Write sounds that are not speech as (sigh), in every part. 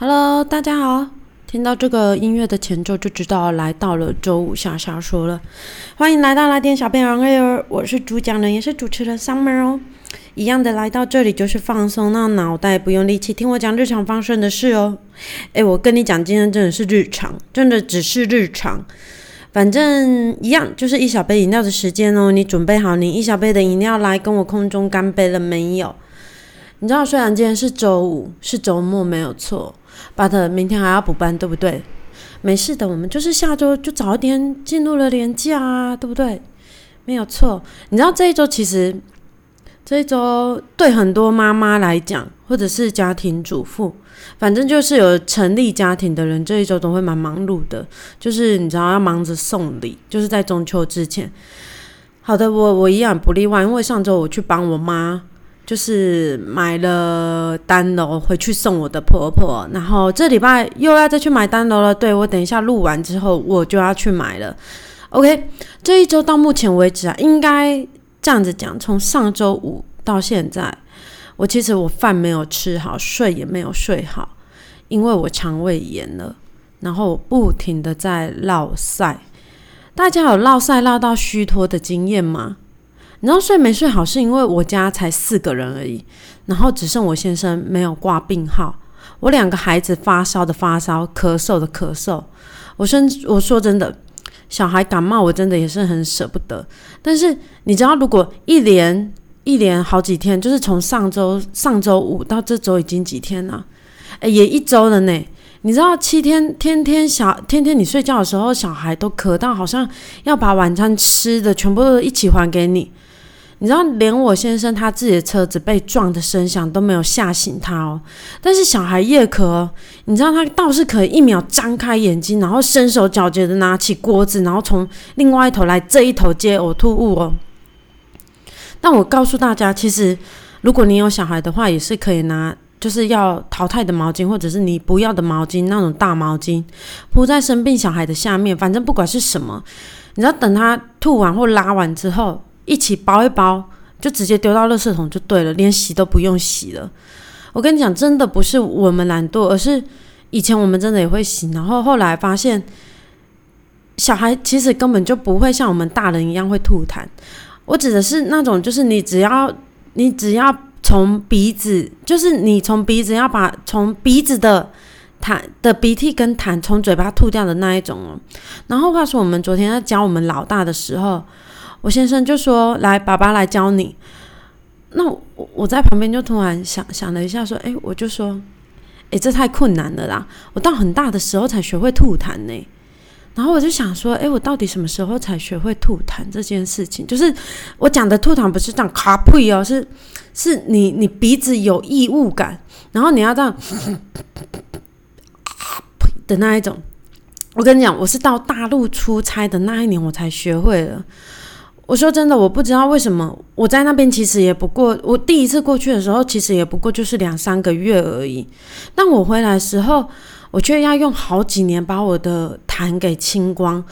Hello，大家好。听到这个音乐的前奏，就知道来到了周五下下说了。欢迎来到来电小朋友儿，我是主讲人，也是主持人 Summer 哦。一样的来到这里就是放松，让脑袋不用力气，听我讲日常发生的事哦。诶，我跟你讲，今天真的是日常，真的只是日常。反正一样，就是一小杯饮料的时间哦。你准备好你一小杯的饮料来跟我空中干杯了没有？你知道，虽然今天是周五，是周末，没有错。But 明天还要补班，对不对？没事的，我们就是下周就早一点进入了年假啊，对不对？没有错。你知道这一周其实这一周对很多妈妈来讲，或者是家庭主妇，反正就是有成立家庭的人，这一周都会蛮忙碌的。就是你知道要忙着送礼，就是在中秋之前。好的，我我一样不例外，因为上周我去帮我妈。就是买了单楼回去送我的婆婆，然后这礼拜又要再去买单楼了。对我等一下录完之后，我就要去买了。OK，这一周到目前为止啊，应该这样子讲，从上周五到现在，我其实我饭没有吃好，睡也没有睡好，因为我肠胃炎了，然后不停的在落晒。大家有落晒落到虚脱的经验吗？你知道睡没睡好，是因为我家才四个人而已，然后只剩我先生没有挂病号，我两个孩子发烧的发烧，咳嗽的咳嗽。我生我说真的，小孩感冒我真的也是很舍不得。但是你知道，如果一连一连好几天，就是从上周上周五到这周已经几天了，诶，也一周了呢。你知道七天天天小天天你睡觉的时候，小孩都咳到，好像要把晚餐吃的全部都一起还给你。你知道，连我先生他自己的车子被撞的声响都没有吓醒他哦。但是小孩夜咳，你知道他倒是可以一秒张开眼睛，然后身手矫捷的拿起锅子，然后从另外一头来这一头接呕吐物哦。但我告诉大家，其实如果你有小孩的话，也是可以拿，就是要淘汰的毛巾，或者是你不要的毛巾，那种大毛巾铺在生病小孩的下面，反正不管是什么，你知道，等他吐完或拉完之后。一起包一包，就直接丢到垃圾桶就对了，连洗都不用洗了。我跟你讲，真的不是我们懒惰，而是以前我们真的也会洗，然后后来发现，小孩其实根本就不会像我们大人一样会吐痰。我指的是那种，就是你只要你只要从鼻子，就是你从鼻子要把从鼻子的痰的鼻涕跟痰从嘴巴吐掉的那一种哦。然后话说，我们昨天在教我们老大的时候。我先生就说：“来，爸爸来教你。”那我我在旁边就突然想想了一下，说：“哎，我就说，哎，这太困难了啦！我到很大的时候才学会吐痰呢。然后我就想说：，哎，我到底什么时候才学会吐痰这件事情？就是我讲的吐痰不是这样卡呸哦，是是你你鼻子有异物感，然后你要这样 (coughs) 的那一种。我跟你讲，我是到大陆出差的那一年我才学会了。”我说真的，我不知道为什么我在那边其实也不过，我第一次过去的时候其实也不过就是两三个月而已。但我回来的时候，我却要用好几年把我的痰给清光。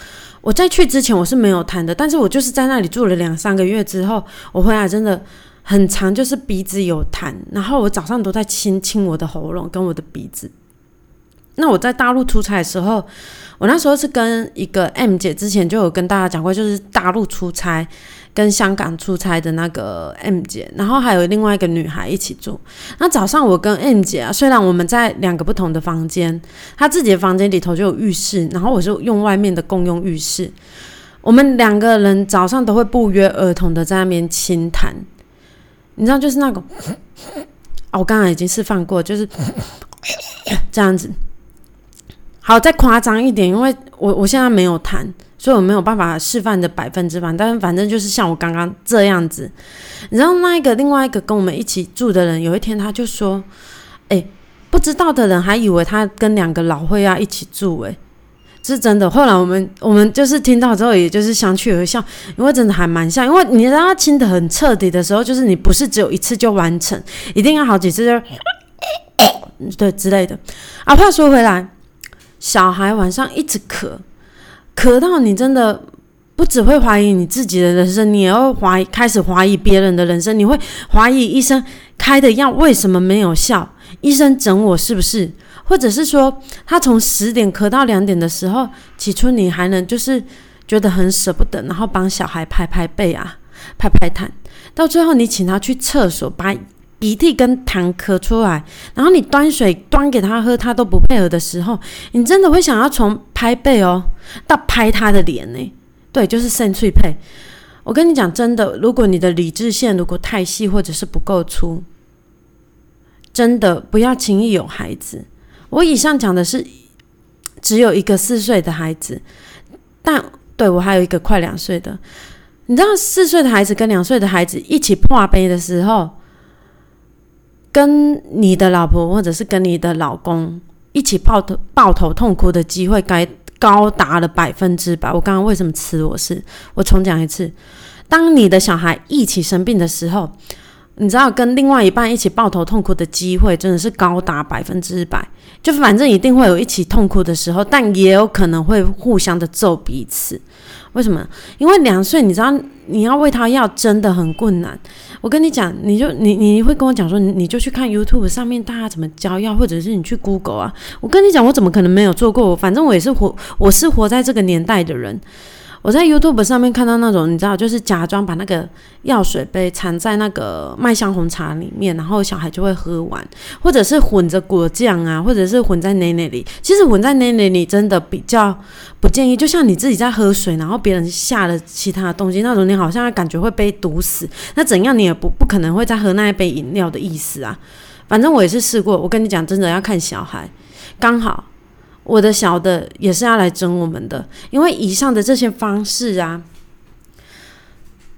我在去之前我是没有痰的，但是我就是在那里住了两三个月之后，我回来真的很长，就是鼻子有痰，然后我早上都在清清我的喉咙跟我的鼻子。那我在大陆出差的时候。我那时候是跟一个 M 姐，之前就有跟大家讲过，就是大陆出差跟香港出差的那个 M 姐，然后还有另外一个女孩一起住。那早上我跟 M 姐啊，虽然我们在两个不同的房间，她自己的房间里头就有浴室，然后我就用外面的共用浴室。我们两个人早上都会不约而同的在那边轻谈，你知道，就是那种，哦，(coughs) 我刚刚已经示范过，就是 (coughs) 这样子。好，再夸张一点，因为我我现在没有痰，所以我没有办法示范的百分之百。但是反正就是像我刚刚这样子，然后那一个另外一个跟我们一起住的人，有一天他就说：“哎，不知道的人还以为他跟两个老会要一起住，哎，是真的。”后来我们我们就是听到之后，也就是相觑而笑，因为真的还蛮像。因为你让他亲的很彻底的时候，就是你不是只有一次就完成，一定要好几次，就 (coughs) 对之类的。啊，话说回来。小孩晚上一直咳，咳到你真的不只会怀疑你自己的人生，你也会怀疑开始怀疑别人的人生。你会怀疑医生开的药为什么没有效？医生整我是不是？或者是说他从十点咳到两点的时候，起初你还能就是觉得很舍不得，然后帮小孩拍拍背啊，拍拍痰，到最后你请他去厕所把鼻涕跟痰咳出来，然后你端水端给他喝，他都不配合的时候，你真的会想要从拍背哦到拍他的脸呢？对，就是肾脆配。我跟你讲，真的，如果你的理智线如果太细或者是不够粗，真的不要轻易有孩子。我以上讲的是只有一个四岁的孩子，但对我还有一个快两岁的。你知道，四岁的孩子跟两岁的孩子一起破杯的时候，跟你的老婆或者是跟你的老公一起抱头抱头痛哭的机会，该。高达了百分之百。我刚刚为什么吃？我是我重讲一次。当你的小孩一起生病的时候，你知道跟另外一半一起抱头痛哭的机会真的是高达百分之百。就反正一定会有一起痛哭的时候，但也有可能会互相的揍彼此。为什么？因为两岁，你知道你要喂他药真的很困难。我跟你讲，你就你你会跟我讲说，你就去看 YouTube 上面大家怎么教药，或者是你去 Google 啊。我跟你讲，我怎么可能没有做过？反正我也是活，我是活在这个年代的人。我在 YouTube 上面看到那种，你知道，就是假装把那个药水杯藏在那个麦香红茶里面，然后小孩就会喝完，或者是混着果酱啊，或者是混在奶奶里。其实混在奶奶里真的比较不建议，就像你自己在喝水，然后别人下了其他东西，那种你好像感觉会被毒死，那怎样你也不不可能会再喝那一杯饮料的意思啊。反正我也是试过，我跟你讲，真的要看小孩，刚好。我的小的也是要来争我们的，因为以上的这些方式啊，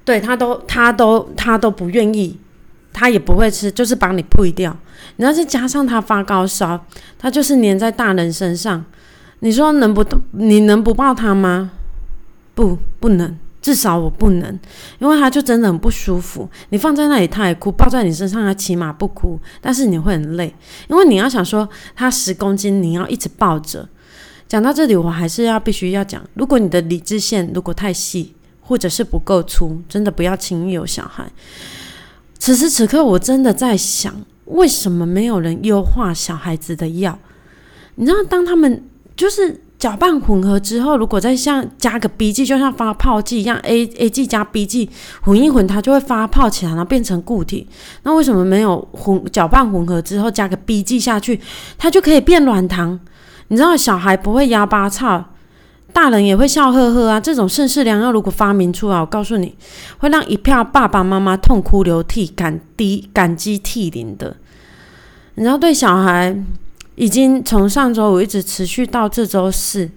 对他都他都他都不愿意，他也不会吃，就是把你推掉。你要是加上他发高烧，他就是粘在大人身上，你说能不你能不抱他吗？不，不能。至少我不能，因为他就真的很不舒服。你放在那里他也哭，抱在你身上他起码不哭，但是你会很累，因为你要想说他十公斤，你要一直抱着。讲到这里，我还是要必须要讲，如果你的理智线如果太细，或者是不够粗，真的不要轻易有小孩。此时此刻，我真的在想，为什么没有人优化小孩子的药？你知道，当他们就是。搅拌混合之后，如果再像加个 B 剂，就像发泡剂一样，A A 剂加 B 剂混一混，它就会发泡起来，然后变成固体。那为什么没有混搅拌混合之后加个 B 剂下去，它就可以变软糖？你知道小孩不会压巴操，大人也会笑呵呵啊。这种盛世良药如果发明出来，我告诉你，会让一票爸爸妈妈痛哭流涕、感滴感激涕零的。你知道对小孩。已经从上周五一直持续到这周四，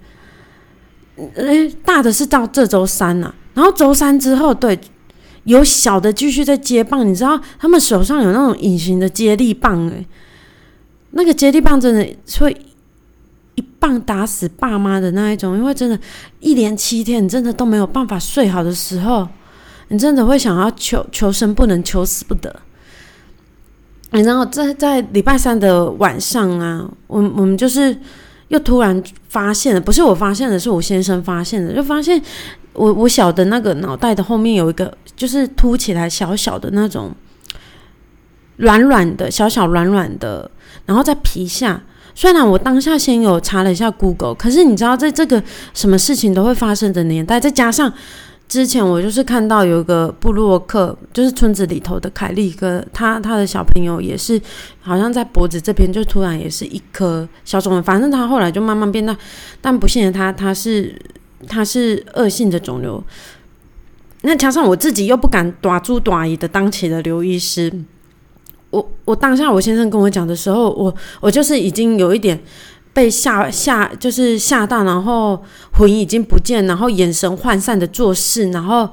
诶，大的是到这周三了。然后周三之后，对，有小的继续在接棒。你知道他们手上有那种隐形的接力棒，诶，那个接力棒真的会一棒打死爸妈的那一种。因为真的，一连七天你真的都没有办法睡好的时候，你真的会想要求求生不能，求死不得。然后在在礼拜三的晚上啊，我我们就是又突然发现了，不是我发现的，是我先生发现的，就发现我我小的那个脑袋的后面有一个，就是凸起来小小的那种软软的小小软软的，然后在皮下。虽然我当下先有查了一下 Google，可是你知道，在这个什么事情都会发生的年代，再加上。之前我就是看到有一个布洛克，就是村子里头的凯利哥，他他的小朋友也是，好像在脖子这边就突然也是一颗小肿瘤，反正他后来就慢慢变大，但不幸的他他是他是恶性的肿瘤。那加上我自己又不敢短猪短姨的当起了刘医师，我我当下我先生跟我讲的时候，我我就是已经有一点。被吓吓就是吓到，然后魂已经不见，然后眼神涣散的做事，然后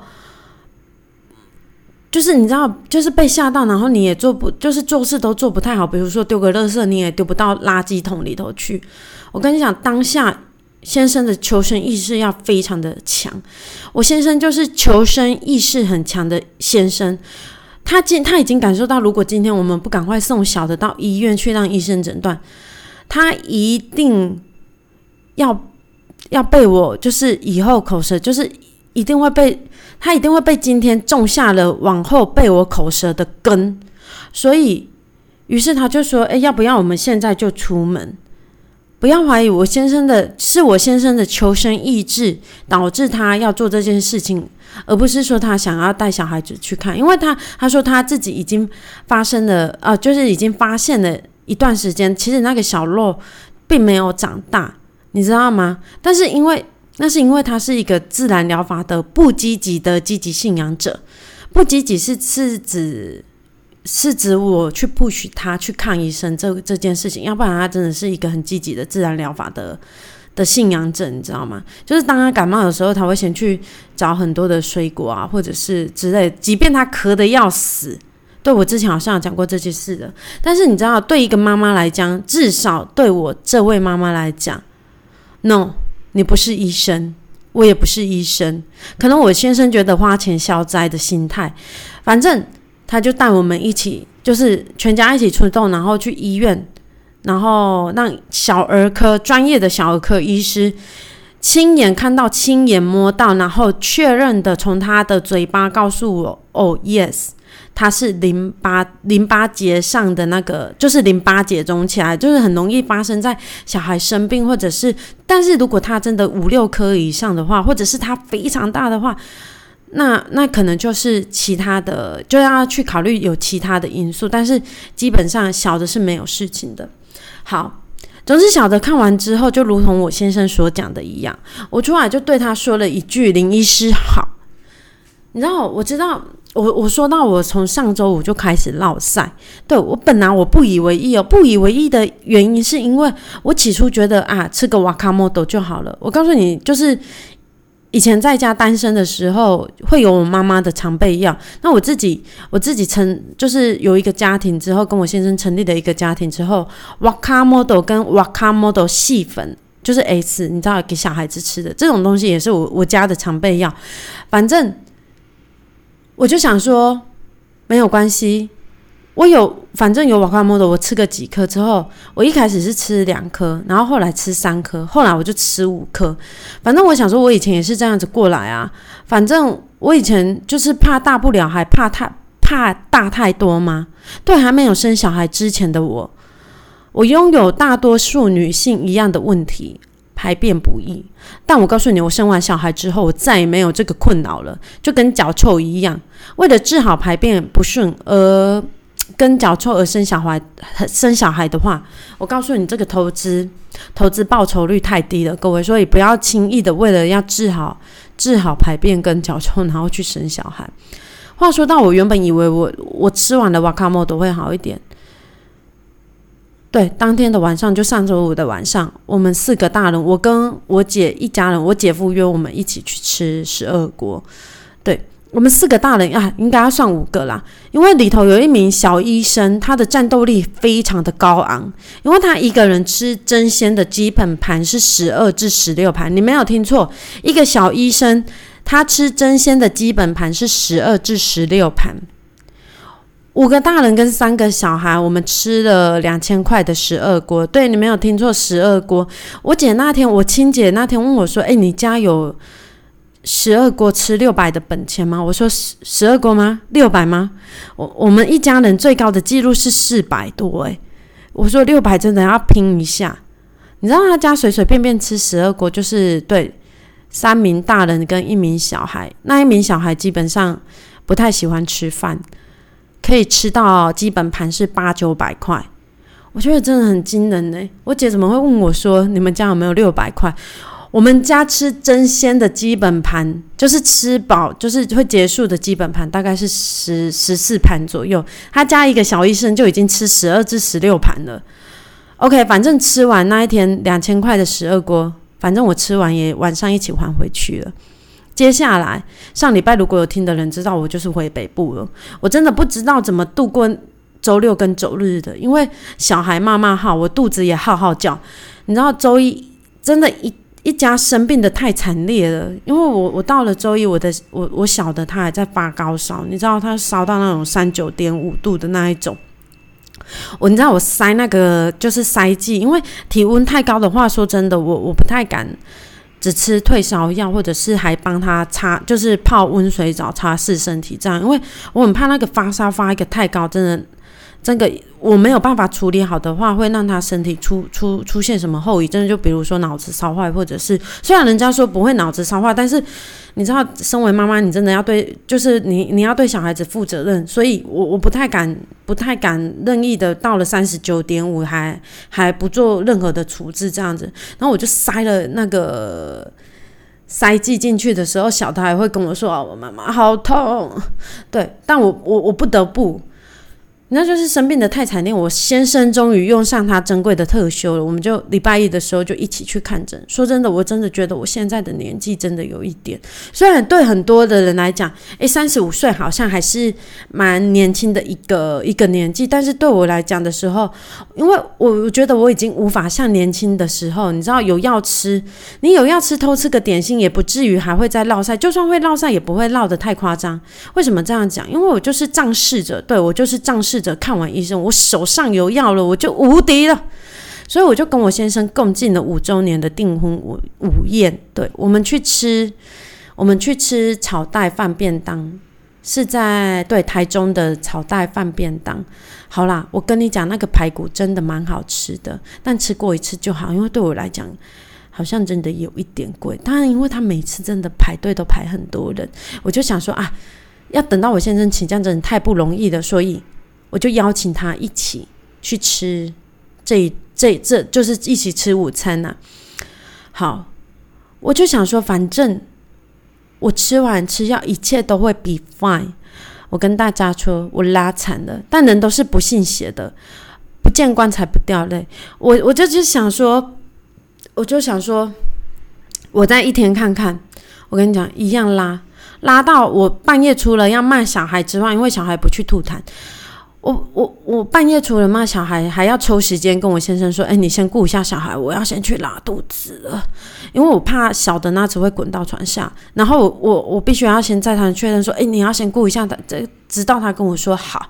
就是你知道，就是被吓到，然后你也做不，就是做事都做不太好。比如说丢个垃圾，你也丢不到垃圾桶里头去。我跟你讲，当下先生的求生意识要非常的强。我先生就是求生意识很强的先生，他今他已经感受到，如果今天我们不赶快送小的到医院去让医生诊断。他一定要要被我，就是以后口舌，就是一定会被他一定会被今天种下了往后被我口舌的根，所以于是他就说：“哎，要不要我们现在就出门？不要怀疑我先生的，是我先生的求生意志导致他要做这件事情，而不是说他想要带小孩子去看。因为他他说他自己已经发生了，呃，就是已经发现了一段时间，其实那个小肉并没有长大，你知道吗？但是因为那是因为他是一个自然疗法的不积极的积极信仰者，不积极是是指。”是指我去不许他去看医生这这件事情，要不然他真的是一个很积极的自然疗法的的信仰者，你知道吗？就是当他感冒的时候，他会先去找很多的水果啊，或者是之类，即便他咳的要死。对我之前好像有讲过这件事的，但是你知道，对一个妈妈来讲，至少对我这位妈妈来讲，no，你不是医生，我也不是医生，可能我先生觉得花钱消灾的心态，反正。他就带我们一起，就是全家一起出动，然后去医院，然后让小儿科专业的小儿科医师亲眼看到、亲眼摸到，然后确认的从他的嘴巴告诉我：“哦，yes，他是淋巴淋巴结上的那个，就是淋巴结肿起来，就是很容易发生在小孩生病，或者是，但是如果他真的五六颗以上的话，或者是他非常大的话。”那那可能就是其他的，就要去考虑有其他的因素，但是基本上小的是没有事情的。好，总之小的看完之后，就如同我先生所讲的一样，我出来就对他说了一句：“林医师好。”你知道，我知道，我我说到我从上周五就开始落晒，对我本来我不以为意哦，不以为意的原因是因为我起初觉得啊，吃个瓦卡莫豆就好了。我告诉你，就是。以前在家单身的时候，会有我妈妈的常备药。那我自己，我自己成就是有一个家庭之后，跟我先生成立了一个家庭之后，瓦卡莫豆跟瓦卡莫豆细粉，就是 S，你知道给小孩子吃的这种东西，也是我我家的常备药。反正我就想说，没有关系。我有，反正有瓦卡莫的，我吃个几颗之后，我一开始是吃两颗，然后后来吃三颗，后来我就吃五颗。反正我想说，我以前也是这样子过来啊。反正我以前就是怕大不了，还怕太怕大太多吗？对，还没有生小孩之前的我，我拥有大多数女性一样的问题，排便不易。但我告诉你，我生完小孩之后，我再也没有这个困扰了，就跟脚臭一样。为了治好排便不顺而。跟脚臭而生小孩，生小孩的话，我告诉你，这个投资投资报酬率太低了，各位，所以不要轻易的为了要治好治好排便跟脚臭，然后去生小孩。话说到，我原本以为我我吃完了瓦卡莫都会好一点。对，当天的晚上就上周五的晚上，我们四个大人，我跟我姐一家人，我姐夫约我们一起去吃十二锅。对。我们四个大人啊，应该要算五个啦，因为里头有一名小医生，他的战斗力非常的高昂，因为他一个人吃真鲜的基本盘是十二至十六盘，你没有听错，一个小医生他吃真鲜的基本盘是十二至十六盘，五个大人跟三个小孩，我们吃了两千块的十二锅，对你没有听错，十二锅。我姐那天，我亲姐那天问我说：“哎，你家有？”十二锅吃六百的本钱吗？我说十十二锅吗？六百吗？我我们一家人最高的记录是四百多诶，我说六百真的要拼一下。你知道他家随随便便吃十二锅，就是对三名大人跟一名小孩。那一名小孩基本上不太喜欢吃饭，可以吃到基本盘是八九百块。我觉得真的很惊人呢。我姐怎么会问我说你们家有没有六百块？我们家吃真鲜的基本盘，就是吃饱就是会结束的基本盘，大概是十十四盘左右。他家一个小医生就已经吃十二至十六盘了。OK，反正吃完那一天两千块的十二锅，反正我吃完也晚上一起还回去了。接下来上礼拜如果有听的人知道，我就是回北部了。我真的不知道怎么度过周六跟周日的，因为小孩骂骂号，我肚子也号号叫。你知道周一真的，一。一家生病的太惨烈了，因为我我到了周一，我的我我小的他还在发高烧，你知道他烧到那种三九点五度的那一种，我你知道我塞那个就是塞剂，因为体温太高的话，说真的，我我不太敢只吃退烧药，或者是还帮他擦，就是泡温水澡擦拭身体这样，因为我很怕那个发烧发一个太高，真的这个我没有办法处理好的话，会让他身体出出出现什么后遗症？就比如说脑子烧坏，或者是虽然人家说不会脑子烧坏，但是你知道，身为妈妈，你真的要对，就是你你要对小孩子负责任，所以我我不太敢不太敢任意的到了三十九点五还还不做任何的处置这样子，然后我就塞了那个塞剂进去的时候，小的还会跟我说：“我妈妈好痛。”对，但我我我不得不。那就是生病的太惨烈，我先生终于用上他珍贵的特休了，我们就礼拜一的时候就一起去看诊。说真的，我真的觉得我现在的年纪真的有一点，虽然对很多的人来讲，诶，三十五岁好像还是蛮年轻的一个一个年纪，但是对我来讲的时候，因为我我觉得我已经无法像年轻的时候，你知道有药吃，你有药吃，偷吃个点心也不至于还会再落晒，就算会落晒也不会落得太夸张。为什么这样讲？因为我就是仗势着，对我就是仗势。试着看完医生，我手上有药了，我就无敌了。所以我就跟我先生共进了五周年的订婚午午宴。对我们去吃，我们去吃炒带饭便当，是在对台中的炒带饭便当。好啦，我跟你讲，那个排骨真的蛮好吃的，但吃过一次就好，因为对我来讲，好像真的有一点贵。当然，因为他每次真的排队都排很多人，我就想说啊，要等到我先生请假，真的太不容易了，所以。我就邀请他一起去吃，这这这就是一起吃午餐呐。好，我就想说，反正我吃完吃药，一切都会 be fine。我跟大家说，我拉惨了，但人都是不信邪的，不见棺材不掉泪。我我就就想说，我就想说，我在一天看看。我跟你讲，一样拉拉到我半夜除了要骂小孩之外，因为小孩不去吐痰。我我我半夜除了骂小孩，还要抽时间跟我先生说：“哎，你先顾一下小孩，我要先去拉肚子了，因为我怕小的那只会滚到床下。然后我我必须要先在他确认说：哎，你要先顾一下他，这直到他跟我说好。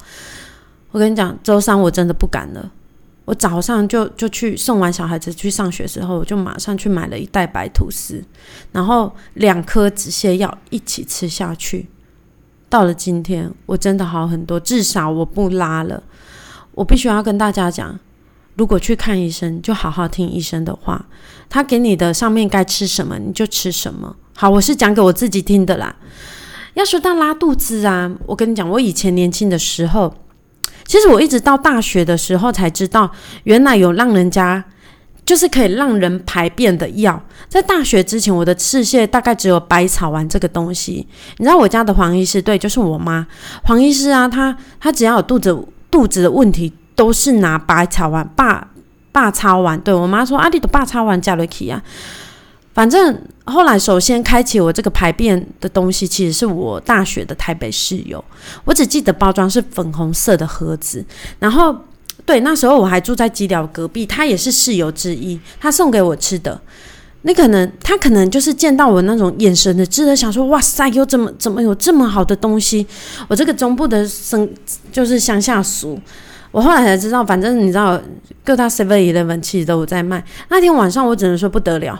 我跟你讲，周三我真的不敢了。我早上就就去送完小孩子去上学时候，我就马上去买了一袋白吐司，然后两颗止泻药一起吃下去。”到了今天，我真的好很多，至少我不拉了。我必须要跟大家讲，如果去看医生，就好好听医生的话，他给你的上面该吃什么你就吃什么。好，我是讲给我自己听的啦。要说到拉肚子啊，我跟你讲，我以前年轻的时候，其实我一直到大学的时候才知道，原来有让人家。就是可以让人排便的药，在大学之前，我的世界大概只有百草丸这个东西。你知道我家的黄医师，对，就是我妈黄医师啊，她她只要有肚子肚子的问题，都是拿百草丸、霸霸超丸。对我妈说，阿弟的霸超丸加了起啊。反正后来，首先开启我这个排便的东西，其实是我大学的台北室友。我只记得包装是粉红色的盒子，然后。对，那时候我还住在基疗隔壁，他也是室友之一。他送给我吃的，你可能他可能就是见到我那种眼神的真的，想说哇塞，有怎么怎么有这么好的东西？我这个中部的生就是乡下俗，我后来才知道，反正你知道各大 seven eleven 其实都有在卖。那天晚上我只能说不得了。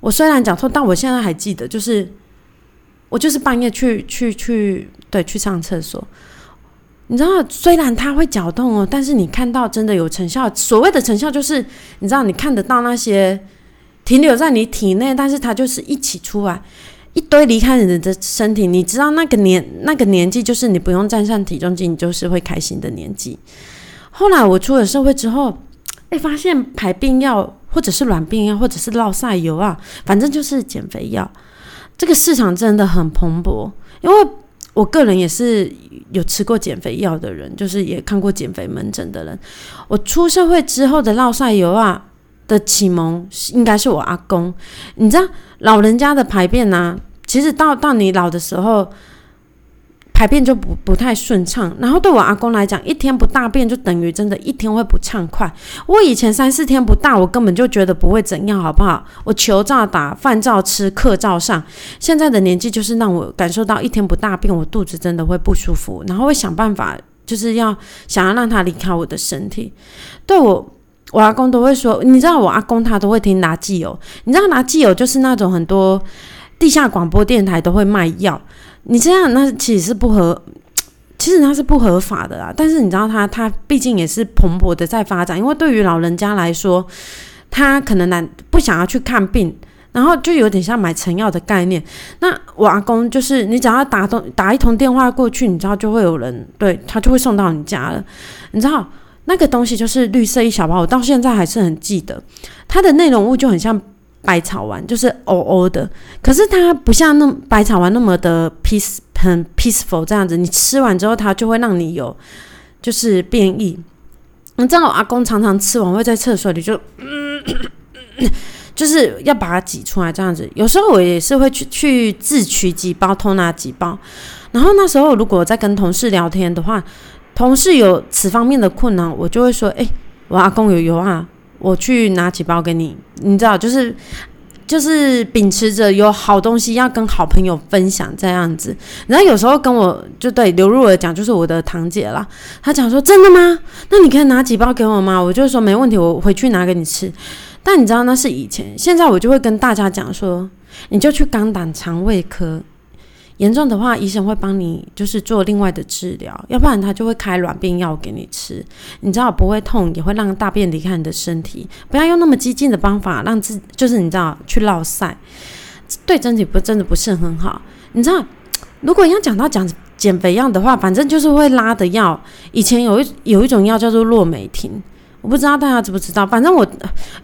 我虽然讲错，但我现在还记得，就是我就是半夜去去去对去上厕所。你知道，虽然它会搅动哦，但是你看到真的有成效。所谓的成效，就是你知道，你看得到那些停留在你体内，但是它就是一起出来，一堆离开你的身体。你知道那个年那个年纪，就是你不用站上体重机，你就是会开心的年纪。后来我出了社会之后，哎，发现排病药，或者是软病药，或者是落晒油啊，反正就是减肥药，这个市场真的很蓬勃，因为。我个人也是有吃过减肥药的人，就是也看过减肥门诊的人。我出社会之后的落晒油啊的启蒙，应该是我阿公。你知道老人家的排便啊，其实到到你老的时候。排便就不不太顺畅，然后对我阿公来讲，一天不大便就等于真的一天会不畅快。我以前三四天不大，我根本就觉得不会怎样，好不好？我球照打，饭照吃，课照上。现在的年纪就是让我感受到一天不大便，我肚子真的会不舒服，然后会想办法，就是要想要让他离开我的身体。对我，我阿公都会说，你知道我阿公他都会听拿基友，你知道拿基友就是那种很多地下广播电台都会卖药。你这样那其实是不合，其实它是不合法的啊。但是你知道，它它毕竟也是蓬勃的在发展，因为对于老人家来说，他可能难不想要去看病。然后就有点像买成药的概念。那我阿公就是，你只要打通打一通电话过去，你知道就会有人对他就会送到你家了。你知道那个东西就是绿色一小包，我到现在还是很记得。它的内容物就很像百草丸，就是哦哦的。可是它不像那百草丸那么的 peace 很 peaceful 这样子。你吃完之后，它就会让你有就是变异。你知道我阿公常常吃完会在厕所里就嗯。(coughs) 就是要把它挤出来，这样子。有时候我也是会去去自取几包，偷拿几包。然后那时候如果在跟同事聊天的话，同事有此方面的困难，我就会说：“哎，我阿公有油啊，我去拿几包给你。”你知道，就是就是秉持着有好东西要跟好朋友分享这样子。然后有时候跟我就对刘若儿讲，就是我的堂姐啦，她讲说：“真的吗？那你可以拿几包给我吗？”我就说：“没问题，我回去拿给你吃。”但你知道那是以前，现在我就会跟大家讲说，你就去肝胆肠胃科，严重的话，医生会帮你就是做另外的治疗，要不然他就会开软便药给你吃。你知道不会痛，也会让大便离开你的身体。不要用那么激进的方法，让自就是你知道去落晒，对身体不真的不是很好。你知道，如果要讲到讲减肥药的话，反正就是会拉的药。以前有一有一种药叫做洛美婷。我不知道大家知不知道，反正我，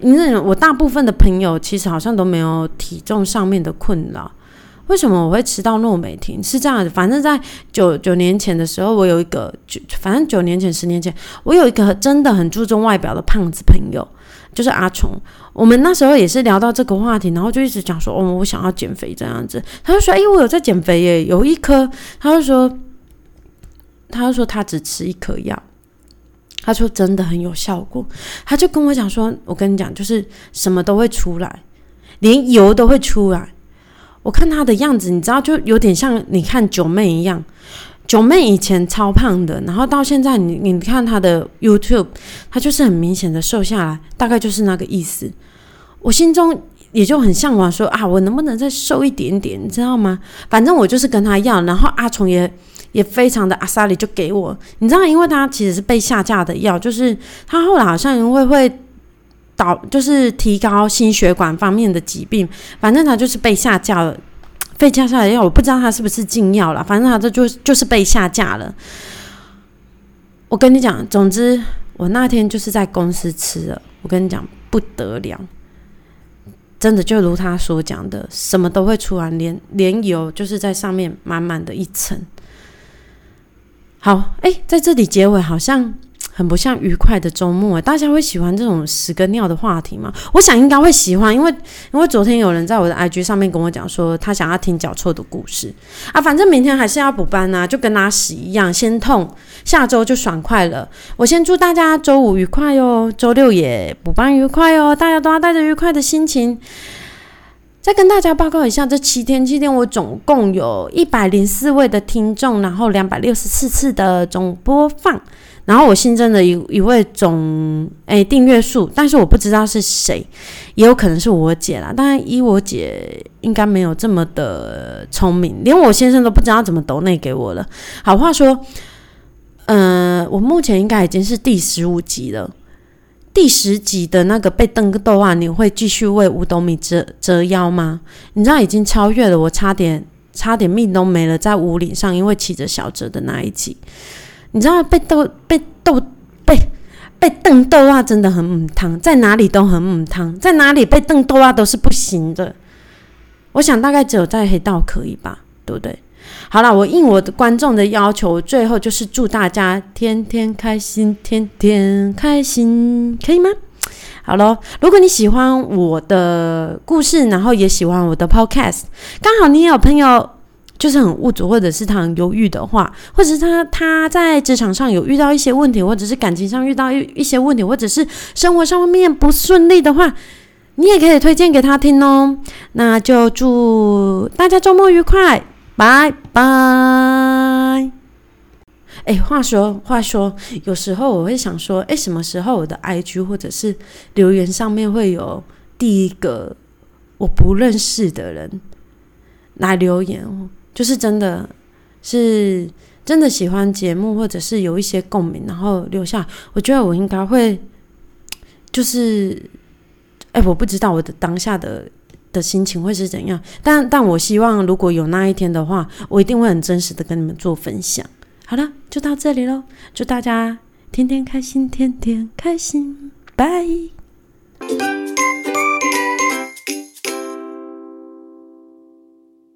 你认我大部分的朋友其实好像都没有体重上面的困扰。为什么我会吃到诺美婷？是这样子，反正在九九年前的时候，我有一个，就反正九年前、十年前，我有一个真的很注重外表的胖子朋友，就是阿虫。我们那时候也是聊到这个话题，然后就一直讲说，哦，我想要减肥这样子。他就说，哎，我有在减肥耶，有一颗。他就说，他就说他只吃一颗药。他说真的很有效果，他就跟我讲说：“我跟你讲，就是什么都会出来，连油都会出来。我看他的样子，你知道，就有点像你看九妹一样。九妹以前超胖的，然后到现在，你你看她的 YouTube，她就是很明显的瘦下来，大概就是那个意思。我心中也就很向往说啊，我能不能再瘦一点点，你知道吗？反正我就是跟他要，然后阿虫也。”也非常的阿萨里就给我，你知道，因为他其实是被下架的药，就是他后来好像因为会导，就是提高心血管方面的疾病，反正他就是被下架了，被下架的药，我不知道他是不是禁药了，反正他这就就是被下架了。我跟你讲，总之我那天就是在公司吃了，我跟你讲不得了，真的就如他所讲的，什么都会出来，连连油就是在上面满满的一层。好，哎，在这里结尾好像很不像愉快的周末。大家会喜欢这种屎跟尿的话题吗？我想应该会喜欢，因为因为昨天有人在我的 IG 上面跟我讲说，他想要听脚臭的故事啊。反正明天还是要补班啊，就跟拉屎一样，先痛，下周就爽快了。我先祝大家周五愉快哟，周六也补班愉快哦，大家都要带着愉快的心情。再跟大家报告一下，这七天七天我总共有一百零四位的听众，然后两百六十四次的总播放，然后我新增了一一位总诶订阅数，但是我不知道是谁，也有可能是我姐啦。当然，依我姐应该没有这么的聪明，连我先生都不知道怎么抖内给我了。好话说，嗯，我目前应该已经是第十五集了。第十集的那个被瞪个豆啊，你会继续为五斗米折折腰吗？你知道已经超越了我差点差点命都没了，在五岭上因为骑着小哲的那一集，你知道被逗被逗被被瞪豆啊，真的很母汤，在哪里都很母汤，在哪里被瞪豆啊都是不行的。我想大概只有在黑道可以吧，对不对？好了，我应我的观众的要求，最后就是祝大家天天开心，天天开心，可以吗？好了，如果你喜欢我的故事，然后也喜欢我的 podcast，刚好你也有朋友就是很无助，或者是他很犹豫的话，或者是他他在职场上有遇到一些问题，或者是感情上遇到一一些问题，或者是生活上面不顺利的话，你也可以推荐给他听哦。那就祝大家周末愉快。拜拜。哎，话说话说，有时候我会想说，哎，什么时候我的 IG 或者是留言上面会有第一个我不认识的人来留言哦？就是真的是真的喜欢节目，或者是有一些共鸣，然后留下，我觉得我应该会，就是，哎，我不知道我的当下的的心情会是怎样，但但我希望如果有那一天的话，我一定会很真实的跟你们做分享。好了，就到这里喽，祝大家天天开心，天天开心，拜。